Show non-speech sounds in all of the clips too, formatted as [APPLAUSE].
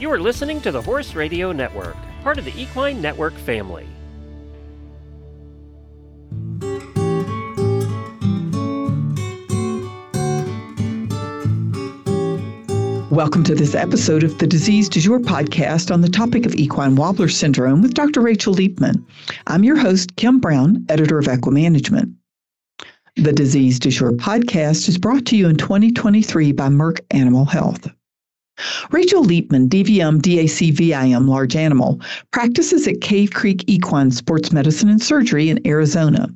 You are listening to the Horse Radio Network, part of the Equine Network family. Welcome to this episode of the Disease Du Jour podcast on the topic of equine wobbler syndrome with Dr. Rachel Liepman. I'm your host, Kim Brown, editor of Equimanagement. The Disease Du Jour podcast is brought to you in 2023 by Merck Animal Health. Rachel Liepman, DVM DACVIM, large animal, practices at Cave Creek Equine Sports Medicine and Surgery in Arizona.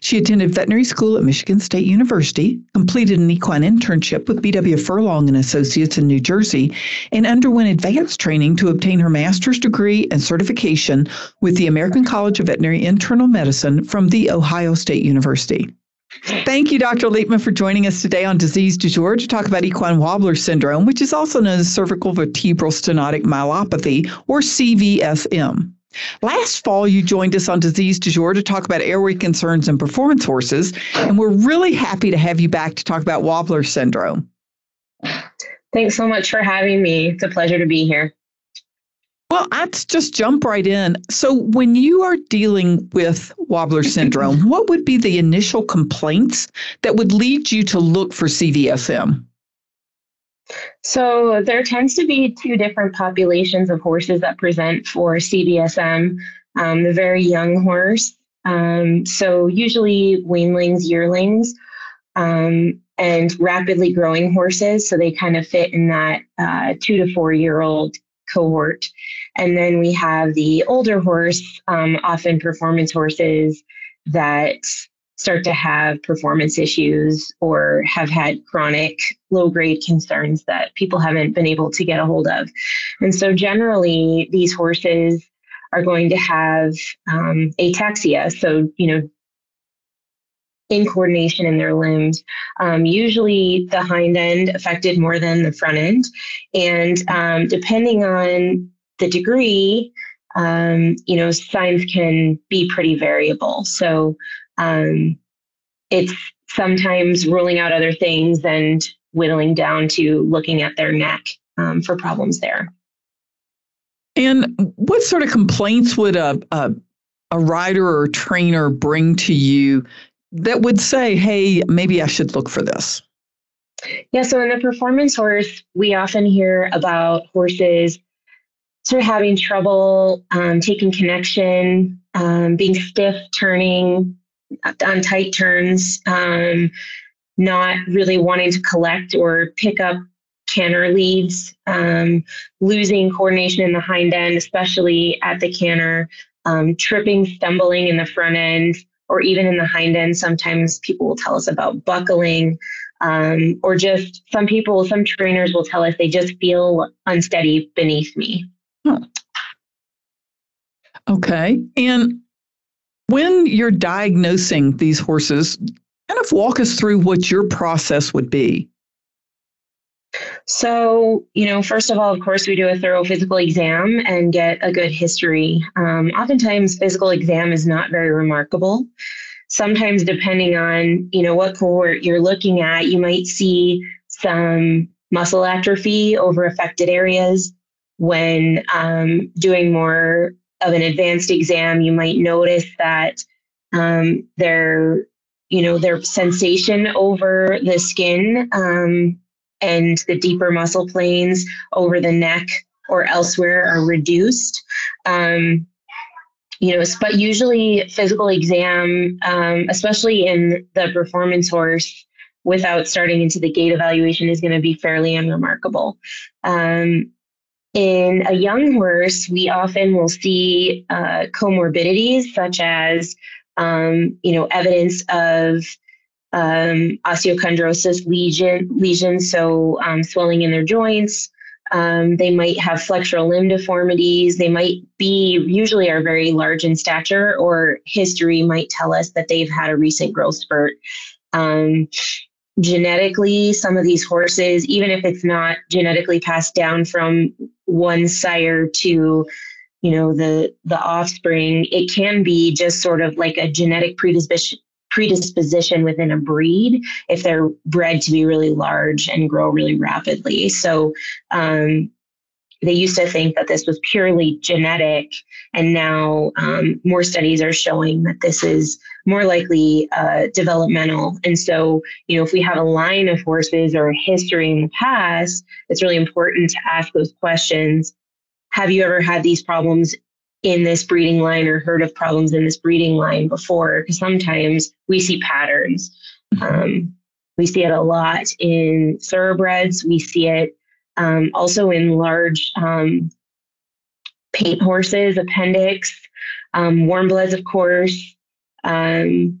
She attended veterinary school at Michigan State University, completed an equine internship with BW Furlong and Associates in New Jersey, and underwent advanced training to obtain her master's degree and certification with the American College of Veterinary Internal Medicine from The Ohio State University. Thank you, Dr. Liepman, for joining us today on Disease du Jour to talk about equine wobbler syndrome, which is also known as cervical vertebral stenotic myelopathy, or CVSM. Last fall, you joined us on Disease du Jour to talk about airway concerns in performance horses, and we're really happy to have you back to talk about wobbler syndrome. Thanks so much for having me. It's a pleasure to be here. Well, let's just jump right in. So, when you are dealing with wobbler [LAUGHS] syndrome, what would be the initial complaints that would lead you to look for CVSM? So, there tends to be two different populations of horses that present for CVSM. Um, the very young horse, um, so usually weanlings, yearlings, um, and rapidly growing horses. So, they kind of fit in that uh, two to four year old cohort. And then we have the older horse, um, often performance horses that start to have performance issues or have had chronic low grade concerns that people haven't been able to get a hold of. And so generally, these horses are going to have um, ataxia. So, you know, incoordination in their limbs. Um, usually, the hind end affected more than the front end. And um, depending on the degree, um, you know, signs can be pretty variable. So um, it's sometimes ruling out other things and whittling down to looking at their neck um, for problems there. And what sort of complaints would a, a, a rider or trainer bring to you that would say, hey, maybe I should look for this? Yeah, so in the performance horse, we often hear about horses sort of having trouble um, taking connection, um, being stiff, turning on tight turns, um, not really wanting to collect or pick up canter leads, um, losing coordination in the hind end, especially at the canter, um, tripping, stumbling in the front end, or even in the hind end. Sometimes people will tell us about buckling. Um, or just some people, some trainers will tell us they just feel unsteady beneath me. Huh. Okay. And when you're diagnosing these horses, kind of walk us through what your process would be. So, you know, first of all, of course, we do a thorough physical exam and get a good history. Um, oftentimes, physical exam is not very remarkable. Sometimes, depending on, you know, what cohort you're looking at, you might see some muscle atrophy over affected areas. When um, doing more of an advanced exam, you might notice that um, their, you know, their sensation over the skin um, and the deeper muscle planes over the neck or elsewhere are reduced. Um, you know, but usually physical exam, um, especially in the performance horse, without starting into the gait evaluation, is going to be fairly unremarkable. Um, in a young horse, we often will see uh, comorbidities such as, um, you know, evidence of um, osteochondrosis lesion, lesions, so um, swelling in their joints. Um, they might have flexural limb deformities. They might be, usually are very large in stature, or history might tell us that they've had a recent growth spurt. Um, genetically, some of these horses, even if it's not genetically passed down from one sire to you know the the offspring it can be just sort of like a genetic predisposition predisposition within a breed if they're bred to be really large and grow really rapidly. So, um, they used to think that this was purely genetic, and now um, more studies are showing that this is more likely uh, developmental. And so, you know, if we have a line of horses or a history in the past, it's really important to ask those questions. Have you ever had these problems in this breeding line or heard of problems in this breeding line before? Because sometimes we see patterns. Um, we see it a lot in thoroughbreds. We see it um, also in large um, paint horses, appendix, um, warm bloods, of course. Um,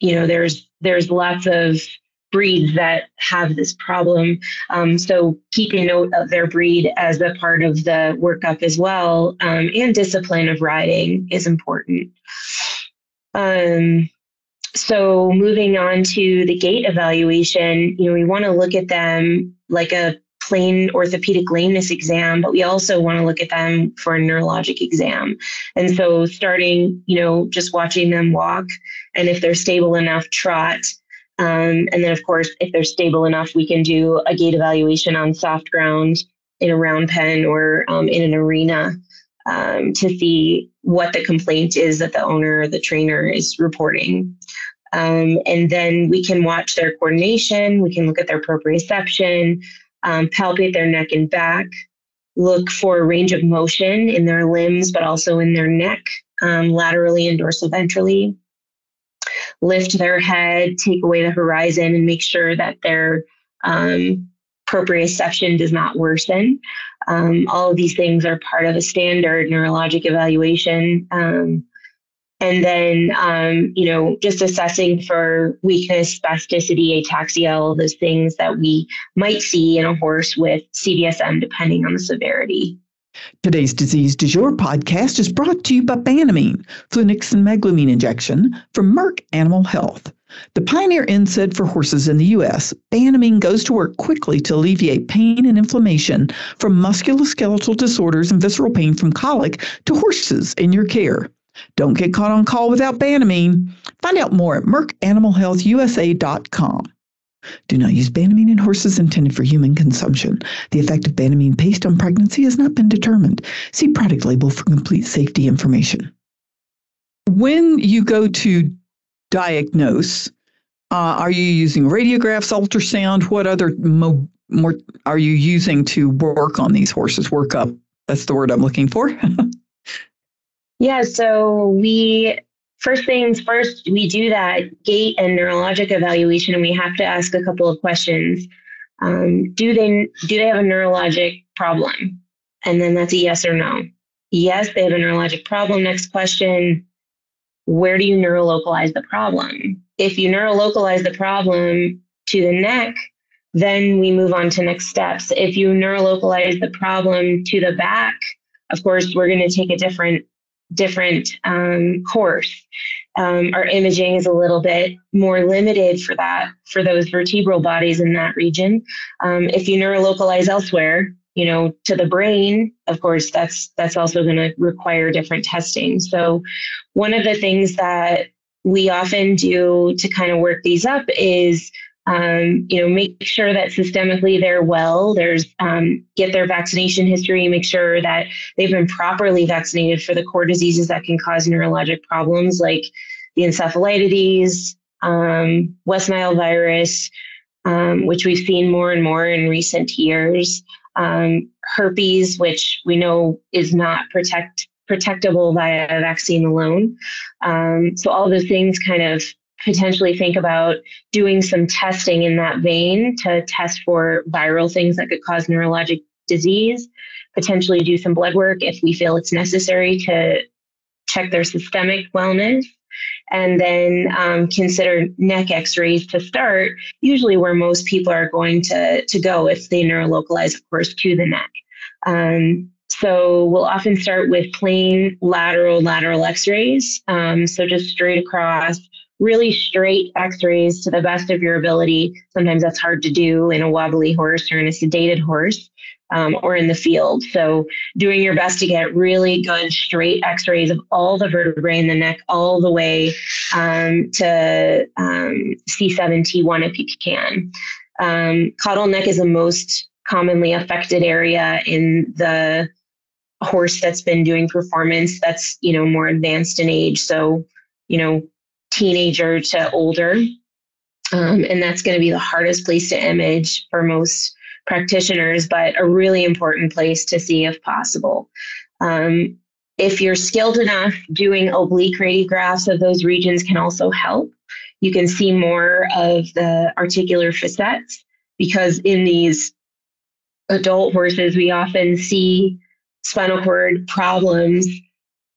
you know, there's there's lots of breeds that have this problem. Um, so keeping note of their breed as a part of the workup as well, um, and discipline of riding is important. So moving on to the gait evaluation, you know, we want to look at them like a plain orthopedic lameness exam, but we also want to look at them for a neurologic exam. And so starting, you know, just watching them walk and if they're stable enough, trot. Um, and then, of course, if they're stable enough, we can do a gait evaluation on soft ground in a round pen or um, in an arena um, to see what the complaint is that the owner or the trainer is reporting. Um, and then we can watch their coordination, we can look at their proprioception, um, palpate their neck and back, look for a range of motion in their limbs, but also in their neck, um, laterally and dorsoventrally. Lift their head, take away the horizon, and make sure that their um, proprioception does not worsen. Um, all of these things are part of a standard neurologic evaluation. Um, and then um, you know just assessing for weakness spasticity ataxia all those things that we might see in a horse with cvsm depending on the severity Today's Disease Du Jour podcast is brought to you by Banamine, flunixin meglumine injection from Merck Animal Health. The pioneer NSAID for horses in the U.S., Banamine goes to work quickly to alleviate pain and inflammation from musculoskeletal disorders and visceral pain from colic to horses in your care. Don't get caught on call without Banamine. Find out more at mercanimalhealthusa.com. Do not use Banamine in horses intended for human consumption. The effect of Banamine paste on pregnancy has not been determined. See product label for complete safety information. When you go to diagnose, uh, are you using radiographs, ultrasound? What other mo- more are you using to work on these horses? Work up. That's the word I'm looking for. [LAUGHS] Yeah, so we first things first, we do that gait and neurologic evaluation, and we have to ask a couple of questions. Um, do they do they have a neurologic problem? And then that's a yes or no. Yes, they have a neurologic problem. Next question: Where do you neurolocalize the problem? If you neurolocalize the problem to the neck, then we move on to next steps. If you neurolocalize the problem to the back, of course, we're going to take a different different um, course. Um, our imaging is a little bit more limited for that, for those vertebral bodies in that region. Um, if you neurolocalize elsewhere, you know, to the brain, of course, that's that's also going to require different testing. So, one of the things that we often do to kind of work these up is um, you know, make sure that systemically they're well. There's um, get their vaccination history, make sure that they've been properly vaccinated for the core diseases that can cause neurologic problems like the encephalitides, um, West Nile virus, um, which we've seen more and more in recent years, um, herpes, which we know is not protect protectable via vaccine alone. Um, so all those things kind of potentially think about doing some testing in that vein to test for viral things that could cause neurologic disease, potentially do some blood work if we feel it's necessary to check their systemic wellness. And then um, consider neck x rays to start, usually where most people are going to, to go if they neurolocalize, of course, to the neck. Um, so we'll often start with plain lateral lateral x-rays. Um, so just straight across really straight x-rays to the best of your ability. Sometimes that's hard to do in a wobbly horse or in a sedated horse. Um, or in the field. So, doing your best to get really good straight x rays of all the vertebrae in the neck, all the way um, to um, C7T1 if you can. Um, caudal neck is the most commonly affected area in the horse that's been doing performance that's you know more advanced in age so you know teenager to older. Um, and that's going to be the hardest place to image for most practitioners but a really important place to see if possible. Um, if you're skilled enough doing oblique radiographs of those regions can also help. You can see more of the articular facets because in these adult horses we often see spinal cord problems,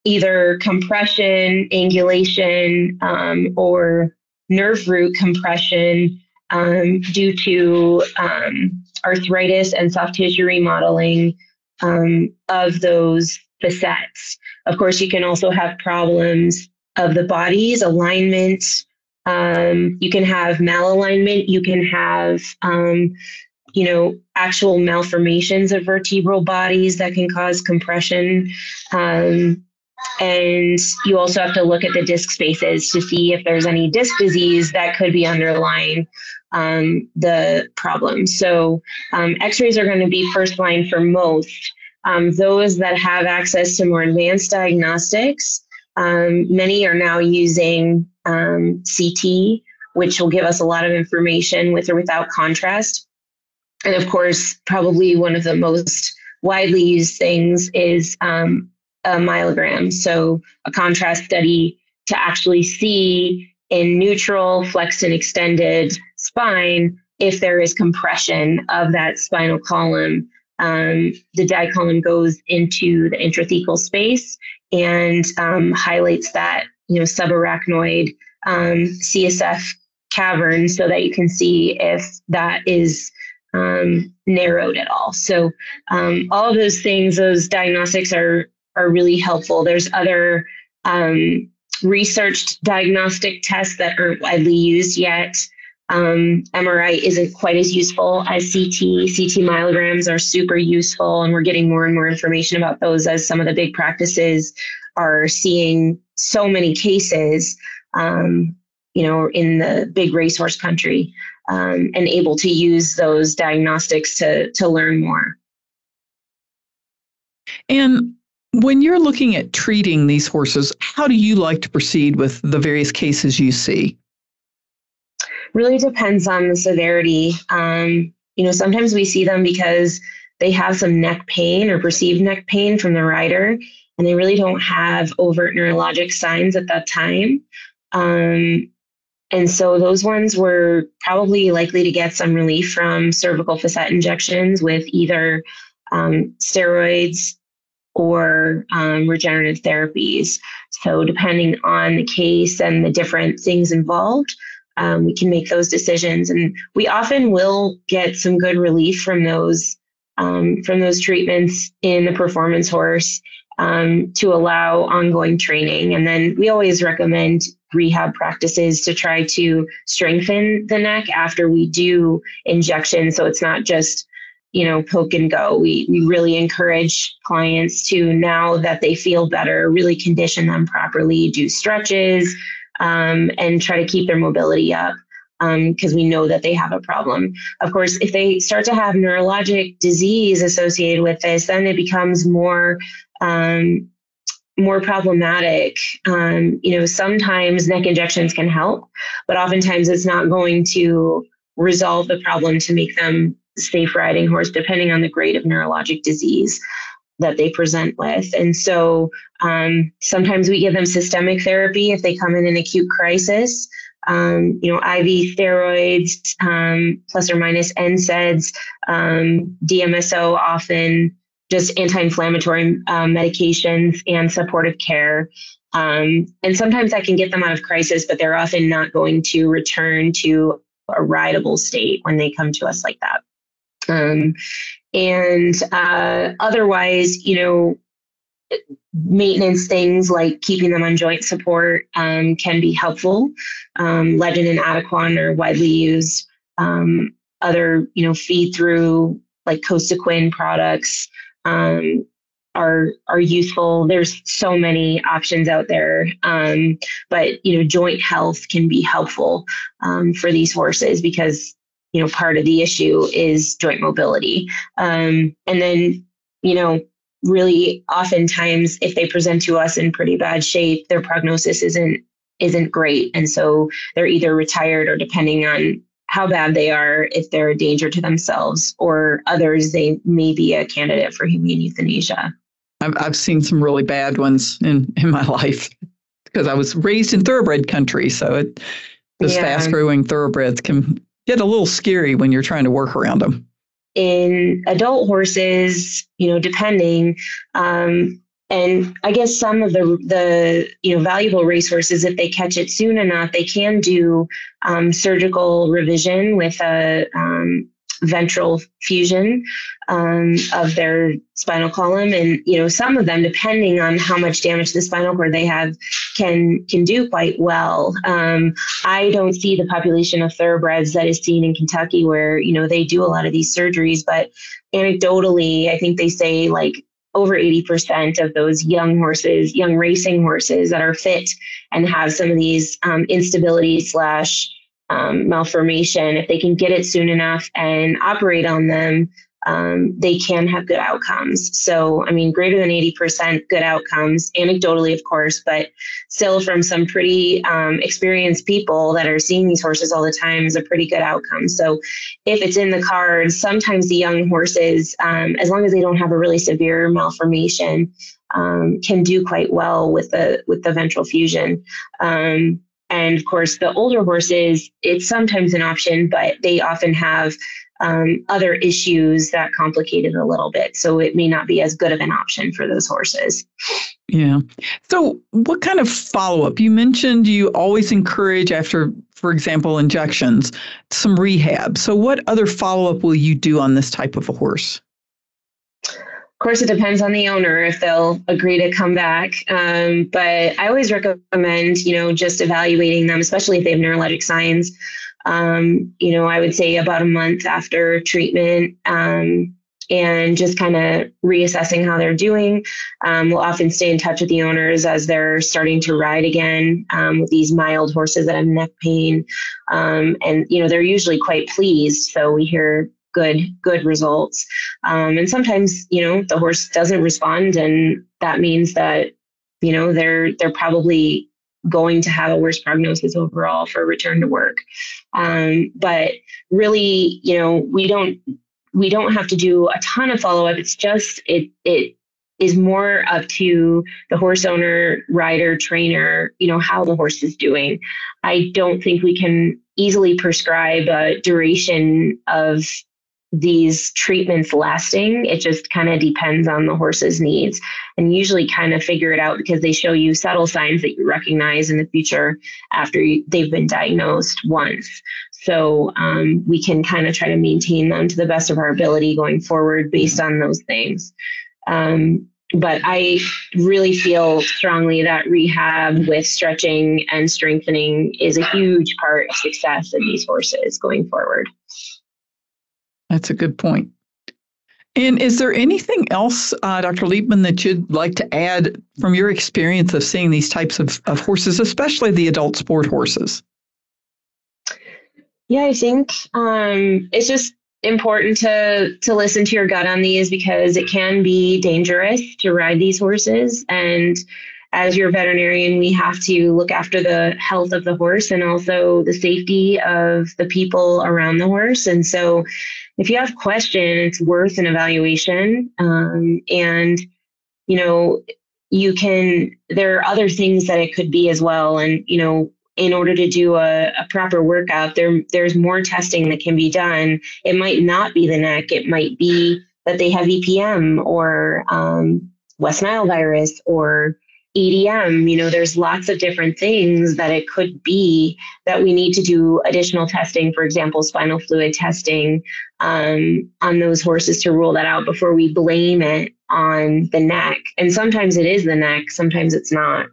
either compression, angulation, um, or nerve root compression um, due to um, arthritis and soft tissue remodeling um, of those facets. Of course, you can also have problems of the body's alignment. Um, you can have malalignment. You can have you know, actual malformations of vertebral bodies that can cause compression. Um, and you also have to look at the disc spaces to see if there's any disc disease that could be underlying um, the problem. So, um, x rays are going to be first line for most. Um, those that have access to more advanced diagnostics, um, many are now using um, CT, which will give us a lot of information with or without contrast. And of course, probably one of the most widely used things is um, a myelogram. So, a contrast study to actually see in neutral, flexed, and extended spine if there is compression of that spinal column. Um, the dye column goes into the intrathecal space and um, highlights that you know subarachnoid um, CSF cavern so that you can see if that is um, narrowed at all. So um, all of those things, those diagnostics are are really helpful. There's other um, researched diagnostic tests that aren't widely used yet. Um, MRI isn't quite as useful as CT. CT myelograms are super useful, and we're getting more and more information about those as some of the big practices are seeing so many cases. Um, you know, in the big racehorse country um, and able to use those diagnostics to to learn more. And when you're looking at treating these horses, how do you like to proceed with the various cases you see? Really depends on the severity. Um, you know, sometimes we see them because they have some neck pain or perceived neck pain from the rider, and they really don't have overt neurologic signs at that time. Um, and so those ones were probably likely to get some relief from cervical facet injections with either um, steroids or um, regenerative therapies. So, depending on the case and the different things involved, um, we can make those decisions. And we often will get some good relief from those um, from those treatments in the performance horse um, to allow ongoing training. And then we always recommend rehab practices to try to strengthen the neck after we do injection. So it's not just, you know, poke and go. We, we really encourage clients to, now that they feel better, really condition them properly, do stretches, um, and try to keep their mobility up because um, we know that they have a problem. Of course, if they start to have neurologic disease associated with this, then it becomes more um, more problematic. Um, you know, sometimes neck injections can help, but oftentimes it's not going to resolve the problem to make them safe riding horse, depending on the grade of neurologic disease that they present with. And so um, sometimes we give them systemic therapy if they come in an acute crisis. Um, you know, IV steroids, um, plus or minus NSAIDs, um, DMSO often just anti-inflammatory um, medications and supportive care. Um, and sometimes I can get them out of crisis, but they're often not going to return to a rideable state when they come to us like that. Um, and uh, otherwise, you know, maintenance things like keeping them on joint support um, can be helpful. Um, Legend and Adequan are widely used. Um, other, you know, feed through like Cosequin products um, are are useful. There's so many options out there, um, but you know, joint health can be helpful um, for these horses because you know, part of the issue is joint mobility. Um, and then, you know, really oftentimes if they present to us in pretty bad shape, their prognosis isn't isn't great. And so they're either retired or depending on how bad they are, if they're a danger to themselves or others, they may be a candidate for humane euthanasia. I've, I've seen some really bad ones in, in my [LAUGHS] life because I was raised in thoroughbred country. So it, those yeah. fast growing thoroughbreds can get a little scary when you're trying to work around them. In adult horses, you know, depending, um, and I guess some of the the you know valuable resources, if they catch it soon enough, they can do um, surgical revision with a um, ventral fusion um, of their spinal column. And you know some of them depending on how much damage the spinal cord they have can can do quite well. Um, i don't see the population of thoroughbreds that is seen in kentucky where you know they do a lot of these surgeries. But anecdotally i think they say like over 80% of those young horses young racing horses that are fit and have some of these um, instability slash um, malformation, if they can get it soon enough and operate on them, um, they can have good outcomes. So, I mean, greater than 80% good outcomes, anecdotally, of course, but still from some pretty um, experienced people that are seeing these horses all the time is a pretty good outcome. So, if it's in the cards, sometimes the young horses, um, as long as they don't have a really severe malformation, um, can do quite well with the with the ventral fusion. And of course, the older horses, it's sometimes an option, but they often have um, other issues that complicate it a little bit. So it may not be as good of an option for those horses. Yeah. So, what kind of follow up? You mentioned you always encourage, after, for example, injections, some rehab. So, what other follow up will you do on this type of a horse? Of course, it depends on the owner if they'll agree to come back. Um, but I always recommend, you know, just evaluating them, especially if they have neurologic signs. Um, you know, I would say about a month after treatment. Um, and just kind of reassessing how they're doing. Um, we'll often stay in touch with the owners as they're starting to ride again um, with these mild horses that have neck pain. Um, and, you know, they're usually quite pleased. So we hear good good results. Um, and sometimes you know the horse doesn't respond, and that means that you know they're they're probably going to have a worse prognosis overall for return to work. Um, but really, you know, we don't we don't have to do a ton of follow up. It's just it it is more up to the horse owner, rider, trainer, you know, how the horse is doing. I don't think we can easily prescribe a duration of these treatments lasting. It just kind of depends on the horse's needs and usually kind of figure it out because they show you subtle signs that you recognize in the future after you, they've been diagnosed once. So um, we can kind of try to maintain them to the best of our ability going forward based on those things. Um, but I really feel strongly that rehab with stretching and strengthening is a huge part of success in these horses going forward. That's a good point. And is there anything else, uh, Dr. Liepman, that you'd like to add from your experience of seeing these types of, of horses, especially the adult sport horses? Yeah, I think um, it's just important to to listen to your gut on these because it can be dangerous to ride these horses and as your veterinarian, we have to look after the health of the horse and also the safety of the people around the horse. And so, if you have questions, it's worth an evaluation. Um, and, you know, you can, there are other things that it could be as well. And, you know, in order to do a, a proper workout, there, there's more testing that can be done. It might not be the neck, it might be that they have EPM or um, West Nile virus or EDM, you know, there's lots of different things that it could be that we need to do additional testing, for example, spinal fluid testing um, on those horses to rule that out before we blame it on the neck. And sometimes it is the neck, sometimes it's not.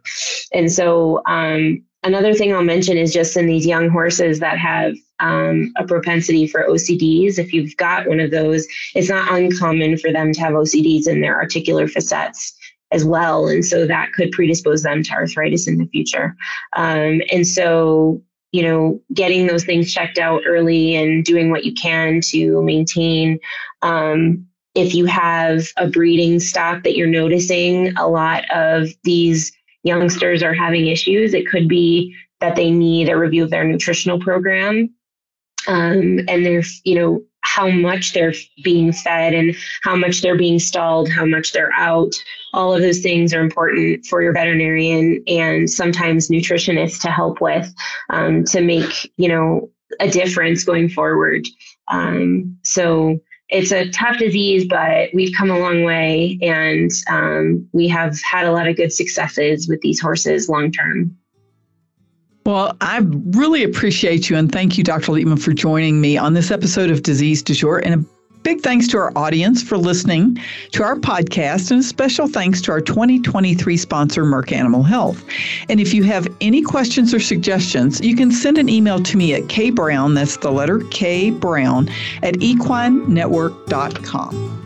And so, um, another thing I'll mention is just in these young horses that have um, a propensity for OCDs. If you've got one of those, it's not uncommon for them to have OCDs in their articular facets as well. And so that could predispose them to arthritis in the future. Um, and so, you know, getting those things checked out early and doing what you can to maintain. Um, if you have a breeding stock that you're noticing a lot of these youngsters are having issues, it could be that they need a review of their nutritional program. Um, and there's, you know, how much they're being fed and how much they're being stalled, how much they're out. All of those things are important for your veterinarian and sometimes nutritionists to help with um, to make, you know, a difference going forward. Um, so it's a tough disease, but we've come a long way and um, we have had a lot of good successes with these horses long term. Well, I really appreciate you and thank you, Dr. Liepman, for joining me on this episode of Disease Du Jour. And a big thanks to our audience for listening to our podcast, and a special thanks to our 2023 sponsor, Merck Animal Health. And if you have any questions or suggestions, you can send an email to me at kbrown, that's the letter K Brown, at equinenetwork.com.